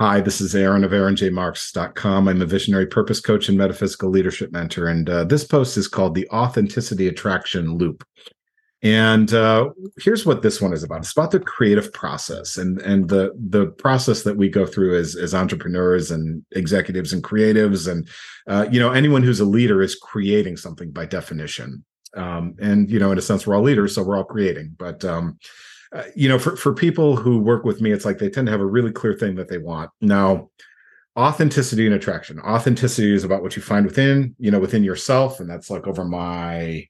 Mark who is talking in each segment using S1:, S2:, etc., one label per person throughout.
S1: Hi, this is Aaron of AaronJMarx.com. I'm a visionary purpose coach and metaphysical leadership mentor. And uh, this post is called The Authenticity Attraction Loop. And uh, here's what this one is about. It's about the creative process and and the the process that we go through as as entrepreneurs and executives and creatives and uh, you know anyone who's a leader is creating something by definition. Um, and you know, in a sense, we're all leaders, so we're all creating. But um, uh, you know, for for people who work with me, it's like they tend to have a really clear thing that they want. Now, authenticity and attraction. Authenticity is about what you find within, you know, within yourself, and that's like over my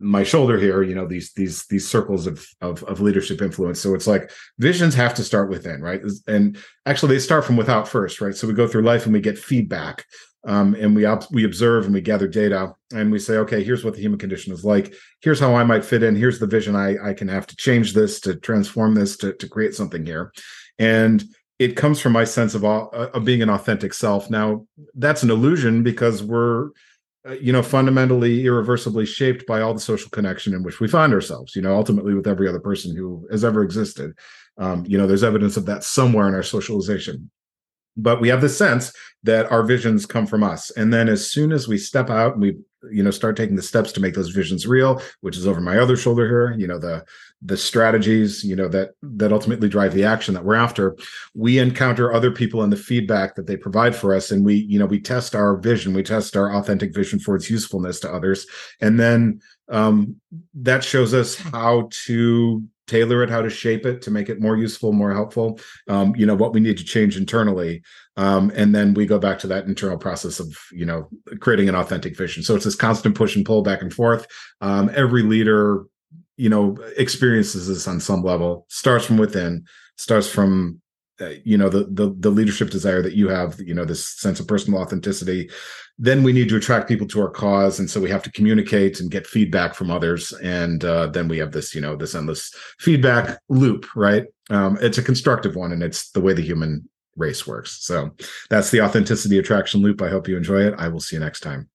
S1: my shoulder here you know these these these circles of, of of leadership influence so it's like visions have to start within right and actually they start from without first right so we go through life and we get feedback um, and we op- we observe and we gather data and we say okay here's what the human condition is like. Here's how i might fit in. Here's the vision i i can have to change this to transform this to, to create something here. And it comes from my sense of, uh, of being an authentic self. Now that's an illusion because we're uh, you know fundamentally irreversibly shaped by all the social connection in which we find ourselves you know ultimately with every other person who has ever existed. Um, you know there's evidence of that somewhere in our socialization but we have the sense that our visions come from us. And then as soon as we step out and we you know start taking the steps to make those visions real which is over my other shoulder here you know the the strategies you know that that ultimately drive the action that we're after we encounter other people and the feedback that they provide for us. And we you know we test our vision. We test our authentic vision for its usefulness to others. And then um, that shows us how to tailor it, how to shape it to make it more useful, more helpful. Um, you know what we need to change internally, um, and then we go back to that internal process of you know creating an authentic vision. So it's this constant push and pull back and forth. Um, every leader, you know, experiences this on some level. Starts from within. Starts from you know the, the the leadership desire that you have. You know this sense of personal authenticity then we need to attract people to our cause. And so we have to communicate and get feedback from others. And uh, then we have this you know this endless feedback loop right? Um, it's a constructive one and it's the way the human race works. So that's the authenticity attraction loop. I hope you enjoy it. I will see you next time